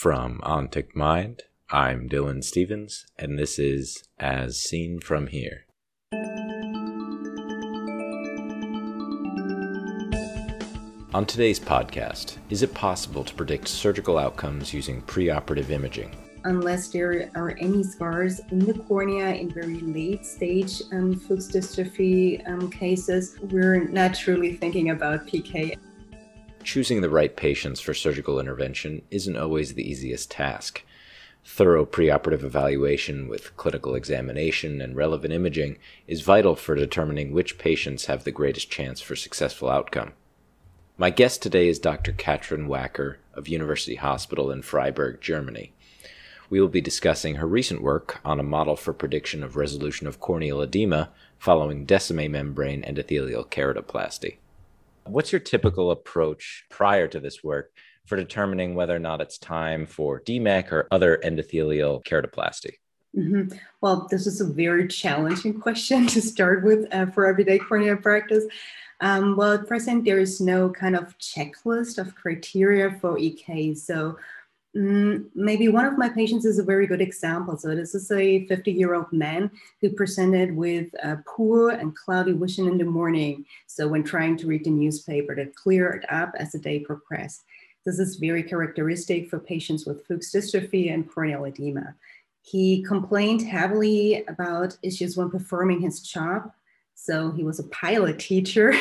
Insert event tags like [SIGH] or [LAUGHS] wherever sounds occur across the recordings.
From Ontic Mind, I'm Dylan Stevens, and this is As Seen From Here. On today's podcast, is it possible to predict surgical outcomes using preoperative imaging? Unless there are any scars in the cornea in very late stage um, Fuchs dystrophy um, cases, we're not truly thinking about PK. Choosing the right patients for surgical intervention isn't always the easiest task. Thorough preoperative evaluation with clinical examination and relevant imaging is vital for determining which patients have the greatest chance for successful outcome. My guest today is Dr. Katrin Wacker of University Hospital in Freiburg, Germany. We will be discussing her recent work on a model for prediction of resolution of corneal edema following Descemet membrane endothelial keratoplasty. What's your typical approach prior to this work for determining whether or not it's time for DMEK or other endothelial keratoplasty? Mm-hmm. Well, this is a very challenging question to start with uh, for everyday cornea practice. Um, well, at present, there is no kind of checklist of criteria for EK. So Mm, maybe one of my patients is a very good example. So this is a 50 year old man who presented with poor and cloudy vision in the morning. So when trying to read the newspaper, that cleared up as the day progressed. This is very characteristic for patients with Fuchs dystrophy and corneal edema. He complained heavily about issues when performing his job. So he was a pilot teacher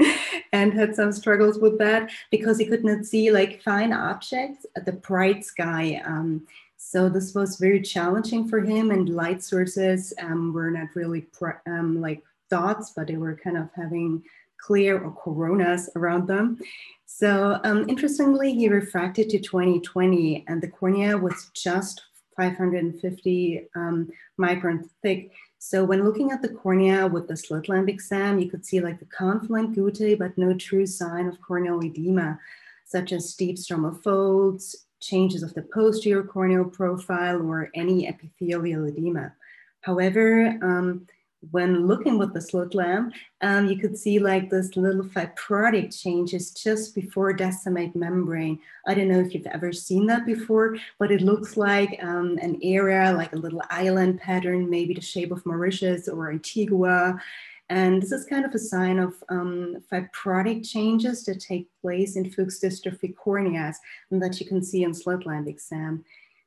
[LAUGHS] and had some struggles with that because he could not see like fine objects at the bright sky. Um, so this was very challenging for him, and light sources um, were not really um, like dots, but they were kind of having glare or coronas around them. So um, interestingly, he refracted to 2020, and the cornea was just 550 um, micron thick. So when looking at the cornea with the slit lamp exam, you could see like the confluent guttae, but no true sign of corneal edema, such as deep stromal folds, changes of the posterior corneal profile, or any epithelial edema. However, um, when looking with the slit lamp, um, you could see like this little fibrotic changes just before Descemet membrane. I don't know if you've ever seen that before, but it looks like um, an area, like a little island pattern, maybe the shape of Mauritius or Antigua. And this is kind of a sign of um, fibrotic changes that take place in Fuchs dystrophy corneas and that you can see in slit lamp exam.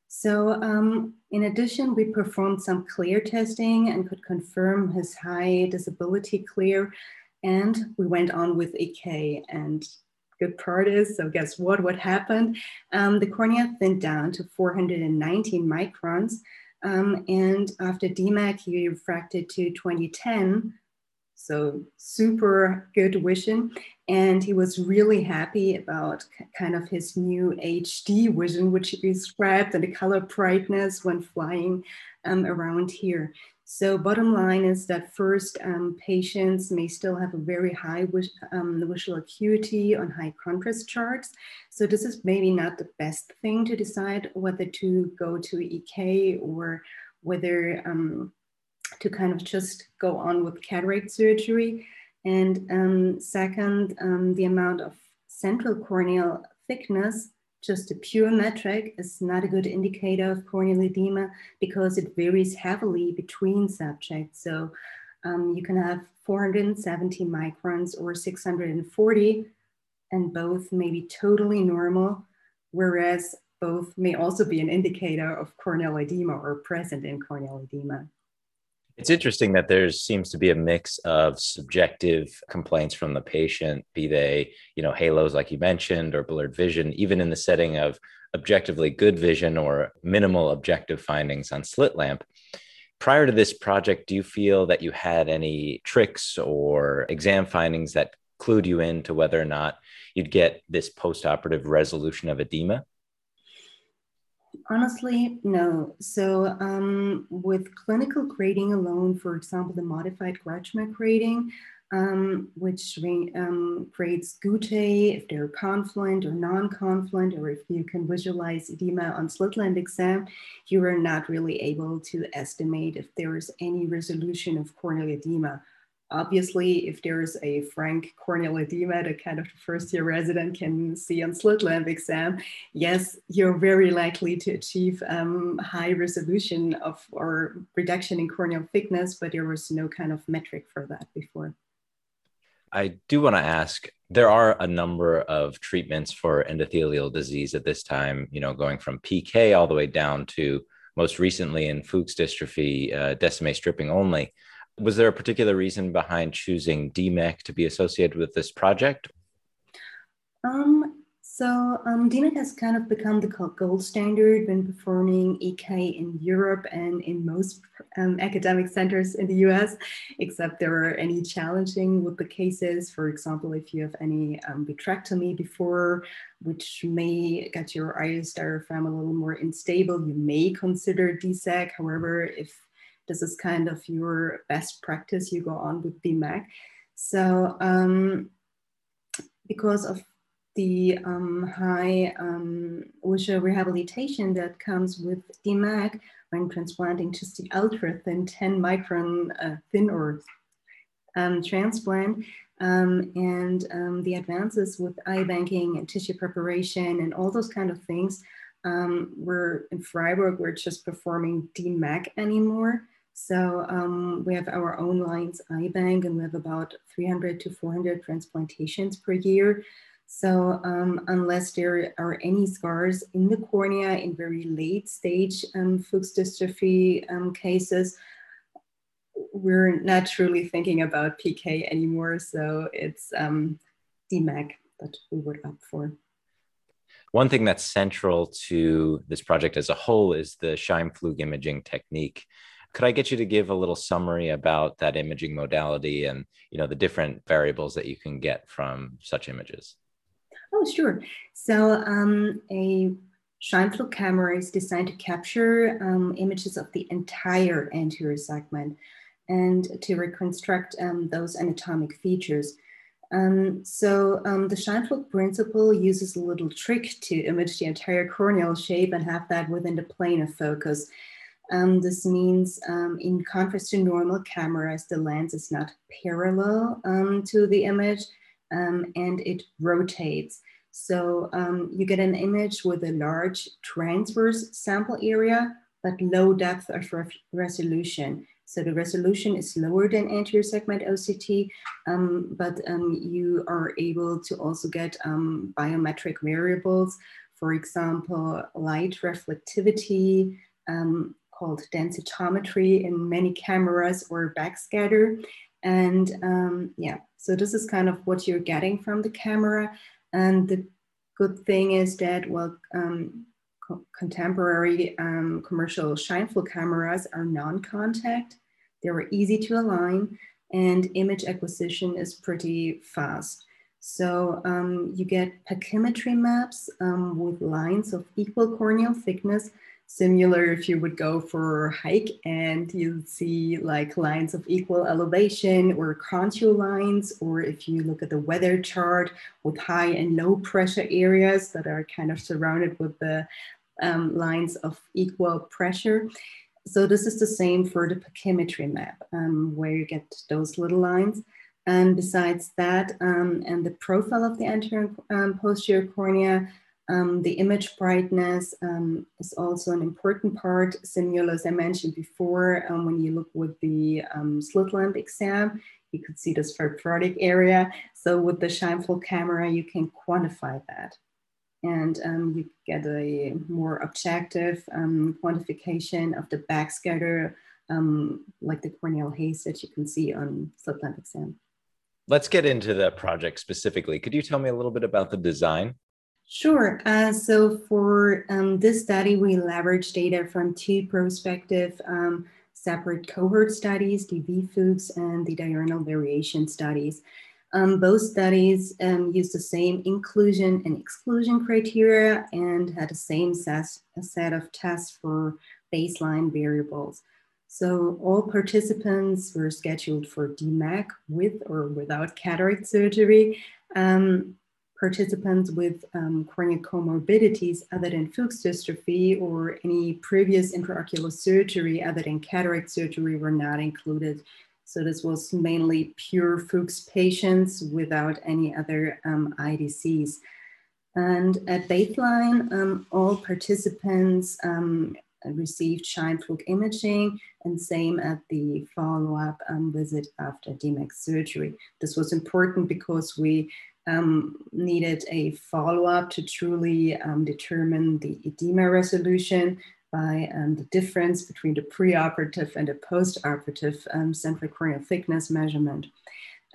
So um, in addition, we performed some glare testing and could confirm his high disability glare. And we went on with EK and good part is, so guess what, what happened? Um, the cornea thinned down to 419 microns. Um, and after DMEK, he refracted to 2010, so super good vision. And he was really happy about kind of his new HD vision, which he described, and the color brightness when flying um, around here. So bottom line is that first, um, patients may still have a very high um, visual acuity on high contrast charts. So this is maybe not the best thing to decide whether to go to EK or whether um, to kind of just go on with cataract surgery. And um, second, um, the amount of central corneal thickness, just a pure metric, is not a good indicator of corneal edema because it varies heavily between subjects. So um, you can have 470 microns or 640, and both may be totally normal, whereas both may also be an indicator of corneal edema or present in corneal edema. It's interesting that there seems to be a mix of subjective complaints from the patient, be they, you know, halos like you mentioned, or blurred vision, even in the setting of objectively good vision or minimal objective findings on slit lamp. Prior to this project, do you feel that you had any tricks or exam findings that clued you into whether or not you'd get this postoperative resolution of edema? Honestly, no. So um, with clinical grading alone, for example, the modified Krachmer grading, um, which um, grades guttae if they're confluent or non-confluent, or if you can visualize edema on slit lamp exam, you are not really able to estimate if there is any resolution of corneal edema. Obviously, if there's a frank corneal edema that kind of the first year resident can see on slit lamp exam, yes, you're very likely to achieve um, high resolution of or reduction in corneal thickness, but there was no kind of metric for that before. I do want to ask there are a number of treatments for endothelial disease at this time, you know, going from PK all the way down to most recently in Fuchs dystrophy, uh, Descemet stripping only. Was there a particular reason behind choosing DMEK to be associated with this project? Um, so um, DMEK has kind of become the gold standard when performing EK in Europe and in most um, academic centers in the US, except there are any challenging with the cases. For example, if you have any um, vitrectomy before, which may get your iris diaphragm a little more unstable, you may consider DSEK. However, if this is kind of your best practice, you go on with DMEK. So um, because of the um, high um, rehabilitation that comes with DMEK when transplanting just the ultra thin 10 micron uh, thin or um, transplant. Um, and um, the advances with eye banking and tissue preparation and all those kind of things, um, we're in Freiburg, we're just performing DMEK anymore. So um, we have our own Lions eye bank and we have about 300 to 400 transplantations per year. So um, unless there are any scars in the cornea in very late stage um, Fuchs dystrophy um, cases, we're not truly thinking about PK anymore. So it's um, DMEK that we would opt for. One thing that's central to this project as a whole is the Scheimpflug imaging technique. Could I get you to give a little summary about that imaging modality and you know the different variables that you can get from such images? Oh, sure. So um, a Scheimpflug camera is designed to capture um, images of the entire anterior segment and to reconstruct um, those anatomic features. Um, so um, the Scheimpflug principle uses a little trick to image the entire corneal shape and have that within the plane of focus. Um, this means um, in contrast to normal cameras, the lens is not parallel um, to the image, um, and it rotates. So um, you get an image with a large transverse sample area, but low depth of re resolution. So the resolution is lower than anterior segment OCT, um, but you are able to also get biometric variables, for example, light reflectivity, um, called densitometry in many cameras or backscatter. And um, yeah, so this is kind of what you're getting from the camera. And the good thing is that, well, um, co contemporary um, commercial Scheimpflug cameras are non-contact. They were easy to align and image acquisition is pretty fast. So um, you get pachymetry maps um, with lines of equal corneal thickness similar if you would go for a hike and you see like lines of equal elevation or contour lines, or if you look at the weather chart with high and low pressure areas that are kind of surrounded with the um, lines of equal pressure. So this is the same for the pachymetry map, um, where you get those little lines. And besides that, um, and the profile of the anterior um, posterior cornea, um, the image brightness um, is also an important part. Similar, as I mentioned before, um, when you look with the um, slit lamp exam, you could see this fibrotic area. So with the Scheimpflug camera, you can quantify that. And um, you get a more objective um, quantification of the backscatter, like the corneal haze that you can see on slit lamp exam. Let's get into the project specifically. Could you tell me a little bit about the design? Sure. Uh, so for um, this study, we leveraged data from two prospective um, separate cohort studies, the VFUCS and the diurnal variation studies. Um, both studies um, used the same inclusion and exclusion criteria and had the same set, set of tests for baseline variables. So all participants were scheduled for DMEK with or without cataract surgery. Um, participants with um, corneal comorbidities other than Fuchs dystrophy or any previous intraocular surgery other than cataract surgery were not included. So this was mainly pure Fuchs patients without any other um. And at baseline, um, all participants um, received Scheimpflug imaging and same at the follow-up um, visit after DMEK surgery. This was important because we um, needed a follow-up to truly um, determine the edema resolution by um, the difference between the preoperative and the postoperative um, central corneal thickness measurement.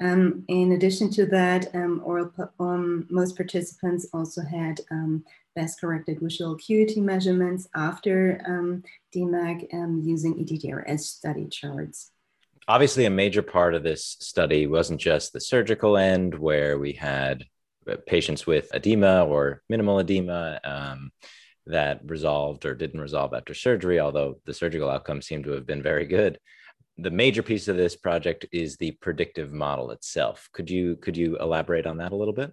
Um, in addition to that, um, oral, um, most participants also had um, best corrected visual acuity measurements after DMEK using ETDRS study charts. Obviously, a major part of this study wasn't just the surgical end where we had uh, patients with edema or minimal edema. Um, that resolved or didn't resolve after surgery, although the surgical outcomes seem to have been very good. The major piece of this project is the predictive model itself. Could you could you elaborate on that a little bit?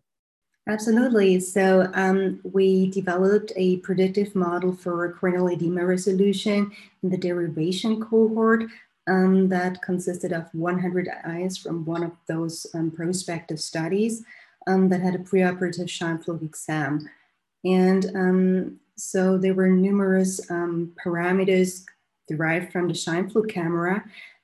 Absolutely. So um, we developed a predictive model for corneal edema resolution in the derivation cohort um, that consisted of 100 eyes from one of those um, prospective studies um, that had a preoperative Scheimpflug exam. And um, so there were numerous um, parameters derived from the Scheimpflug camera.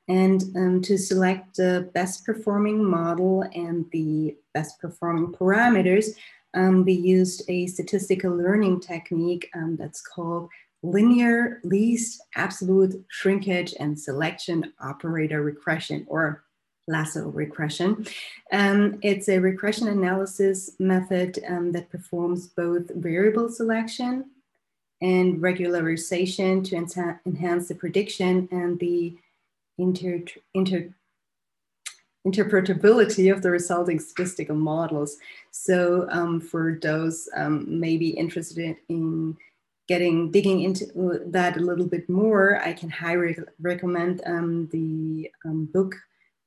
And um, to select the best performing model and the best performing parameters, um, we used a statistical learning technique um, that's called linear least absolute shrinkage and selection operator regression or lasso regression. Um, it's a regression analysis method um, that performs both variable selection and regularization to enhance the prediction and the inter, inter, interpretability of the resulting statistical models. So um, for those um, maybe interested in getting digging into that a little bit more, I can highly recommend um, the um, book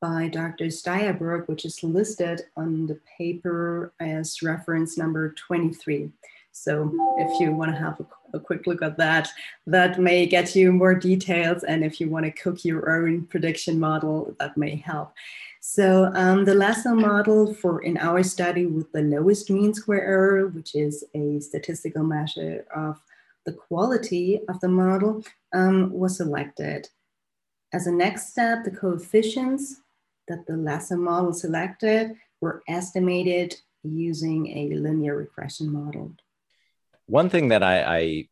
by Dr. Steyerberg, which is listed on the paper as reference number 23. So if you want to have a, a, quick look at that, that may get you more details. And if you want to cook your own prediction model, that may help. So um, the lasso model for in our study with the lowest mean square error, which is a statistical measure of the quality of the model, um, was selected. As a next step, the coefficients that the lasso model selected were estimated using a linear regression model. One thing that I, I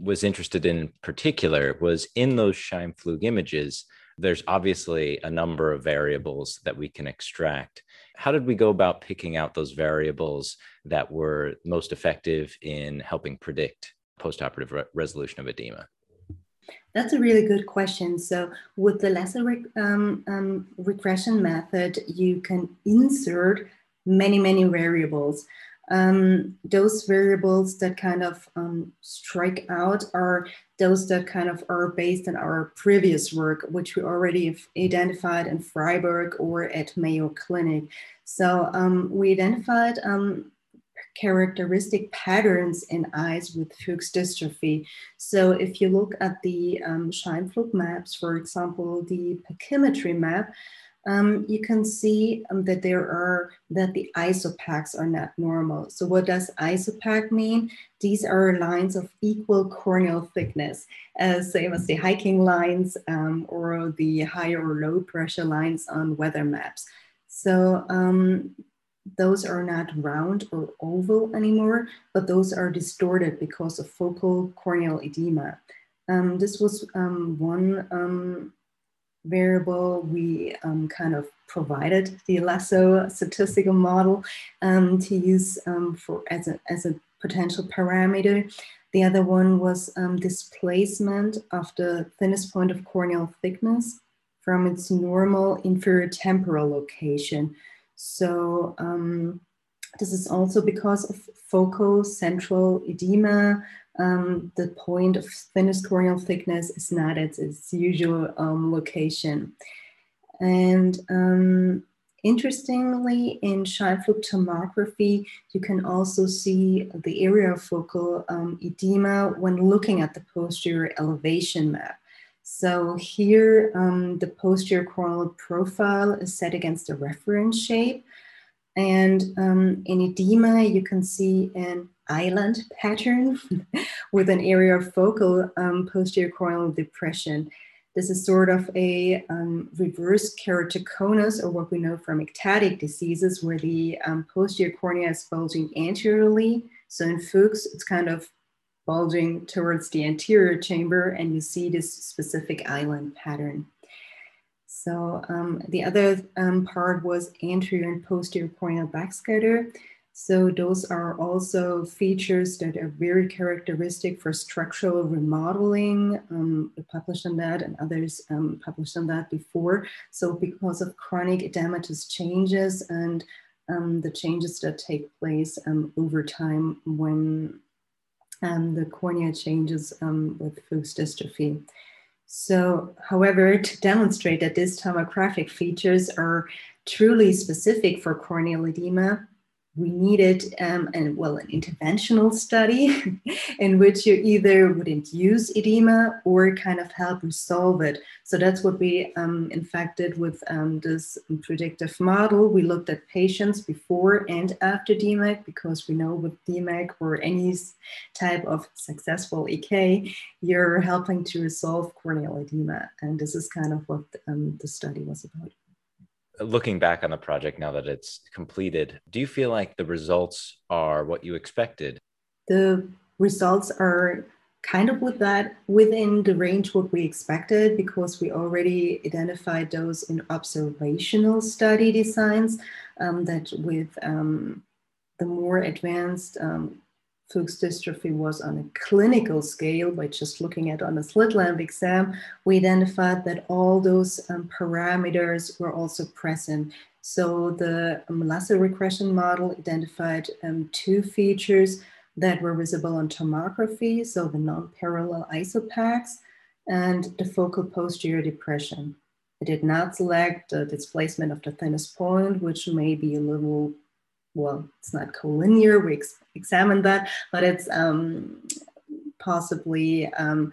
was interested in, particular was in those Scheimpflug images, there's obviously a number of variables that we can extract. How did we go about picking out those variables that were most effective in helping predict postoperative re- resolution of edema? That's a really good question. So, with the lasso um, um, regression method, you can insert many, many variables um, those variables that kind of um, strike out are those that kind of are based on our previous work, which we already have identified in Freiburg or at Mayo Clinic. So um, we identified um, characteristic patterns in eyes with Fuchs dystrophy. So if you look at the um, Scheimpflug maps, for example, the pachymetry map, um, you can see um, that there are that the isopachs are not normal. So what does isopach mean? These are lines of equal corneal thickness, as same as the hiking lines um, or the high or low pressure lines on weather maps. So um, those are not round or oval anymore, but those are distorted because of focal corneal edema. Um, this was um, one variable, we um, kind of provided the lasso statistical model um, to use um, for as a, as a potential parameter. The other one was um, displacement of the thinnest point of corneal thickness from its normal inferior temporal location. So um, this is also because of focal central edema um, the point of thinnest corneal thickness is not at its usual um, location. And um, interestingly, in Scheimpflug tomography, you can also see the area of focal um, edema when looking at the posterior elevation map. So here, um, the posterior corneal profile is set against a reference shape. And um, in edema, you can see an island pattern [LAUGHS] with an area of focal um, posterior corneal depression. This is sort of a um, reverse keratoconus, or what we know from ectatic diseases, where the um, posterior cornea is bulging anteriorly. So in Fuchs, it's kind of bulging towards the anterior chamber, and you see this specific island pattern. So um, the other um, part was anterior and posterior corneal backscatter. So those are also features that are very characteristic for structural remodeling. Um, we published on that and others um, published on that before. So because of chronic edematous changes and um, the changes that take place um, over time when um, the cornea changes um, with Fuchs dystrophy. So, however, to demonstrate that these tomographic features are truly specific for corneal edema, we needed um, an, well an interventional study [LAUGHS] in which you either wouldn't use edema or kind of help resolve it. So that's what we um, in fact did with um, this predictive model. We looked at patients before and after DMEK because we know with DMEK or any type of successful ek you're helping to resolve corneal edema. And this is kind of what um, the study was about looking back on the project now that it's completed, do you feel like the results are what you expected? The results are kind of with that within the range what we expected because we already identified those in observational study designs um, that with um, the more advanced um, Fuchs dystrophy was on a clinical scale by just looking at on a slit lamp exam, we identified that all those um, parameters were also present. So the um, regression model identified um, two features that were visible on tomography, so the non-parallel isopachs and the focal posterior depression. It did not select the displacement of the thinnest point, which may be a little well, it's not collinear. We ex- examined that, but it's um, possibly um,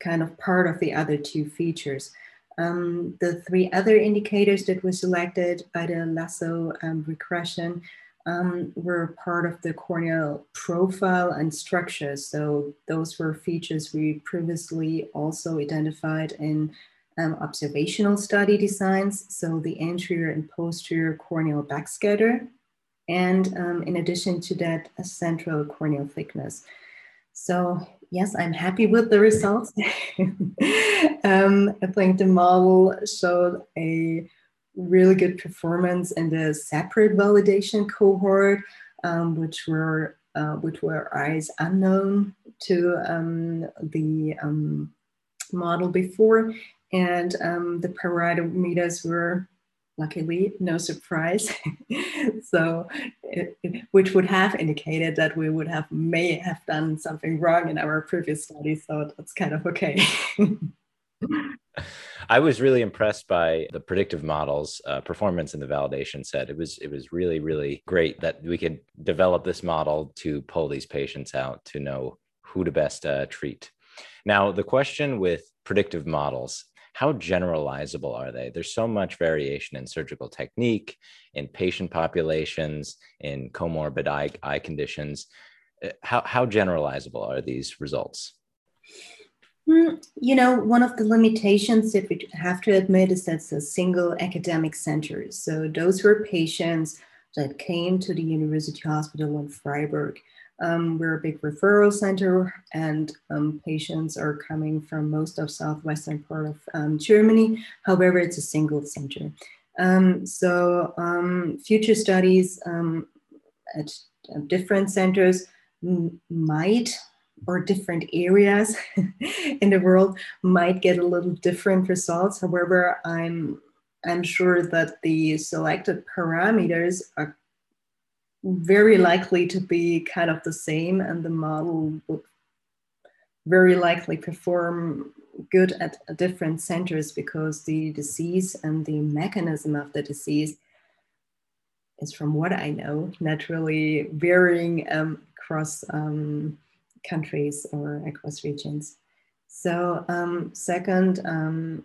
kind of part of the other two features. Um, the three other indicators that were selected by the lasso um, regression um, were part of the corneal profile and structure. So those were features we previously also identified in um, observational study designs. So the anterior and posterior corneal backscatter and um, in addition to that, a central corneal thickness. So yes, I'm happy with the results. [LAUGHS] um, I think the model showed a really good performance in the separate validation cohort, um, which were uh, which were eyes unknown to um, the um, model before, and um, the parameters were luckily no surprise [LAUGHS] so it, it, which would have indicated that we would have may have done something wrong in our previous study so that's kind of okay [LAUGHS] I was really impressed by the predictive models uh, performance in the validation set. It was it was really really great that we could develop this model to pull these patients out to know who to best uh, treat. Now the question with predictive models how generalizable are they? There's so much variation in surgical technique, in patient populations, in comorbid eye, eye conditions. Uh, how, how generalizable are these results? Hmm, you know, one of the limitations that we have to admit is that it's a single academic center. So those were patients that came to the University Hospital in Freiburg. Um, we're a big referral center, and um, patients are coming from most of southwestern part of um, Germany. However, it's a single center. Um, so um, future studies um, at different centers might or different areas [LAUGHS] in the world might get a little different results. However, I'm I'm sure that the selected parameters are very likely to be kind of the same and the model would very likely perform good at different centers because the disease and the mechanism of the disease is from what I know naturally varying um, across um, countries or across regions. So, um, second, um,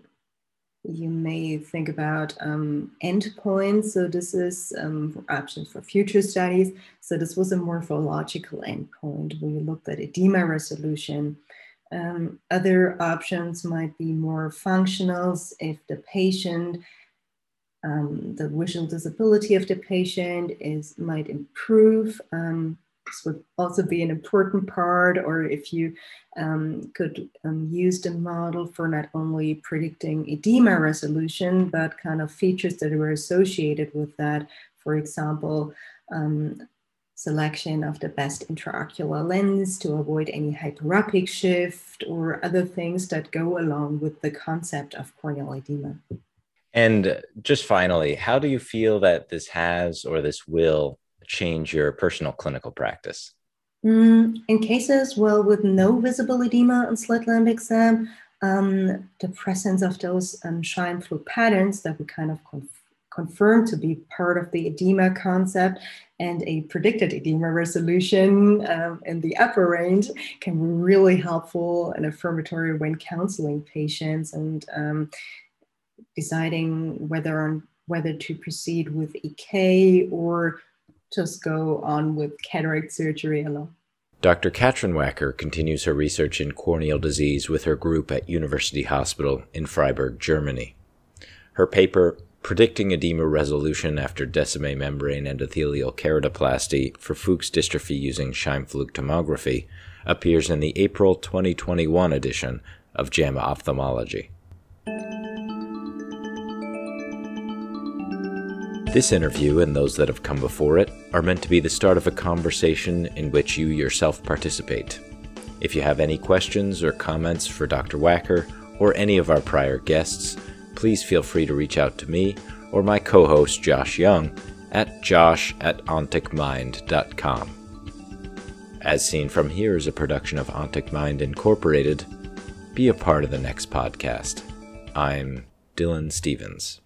you may think about um, endpoints. So this is um, options for future studies. So this was a morphological endpoint you looked at edema resolution. Um, other options might be more functionals if the patient, um, the visual disability of the patient is might improve. Um, this would also be an important part, or if you um, could um, use the model for not only predicting edema resolution, but kind of features that were associated with that. For example, um, selection of the best intraocular lens to avoid any hyperopic shift or other things that go along with the concept of corneal edema. And just finally, how do you feel that this has or this will change your personal clinical practice? Mm, in cases, well, with no visible edema on slit lamp exam, um, the presence of those um, Scheimpflug patterns that we kind of conf- confirm to be part of the edema concept and a predicted edema resolution um, in the upper range can be really helpful and affirmatory when counseling patients and um, deciding whether on whether to proceed with EK or just go on with cataract surgery alone. Dr. Katrin Wacker continues her research in corneal disease with her group at University Hospital in Freiburg, Germany. Her paper, Predicting Edema Resolution After Descemet Membrane Endothelial Keratoplasty for Fuchs Dystrophy Using Scheimpflug Tomography, appears in the April 2021 edition of JAMA Ophthalmology. This interview and those that have come before it are meant to be the start of a conversation in which you yourself participate. If you have any questions or comments for Dr. Wacker or any of our prior guests, please feel free to reach out to me or my co host Josh Young at josh at onticmind.com. As Seen From Here is a production of Ontic Mind Incorporated. Be a part of the next podcast. I'm Dylan Stevens.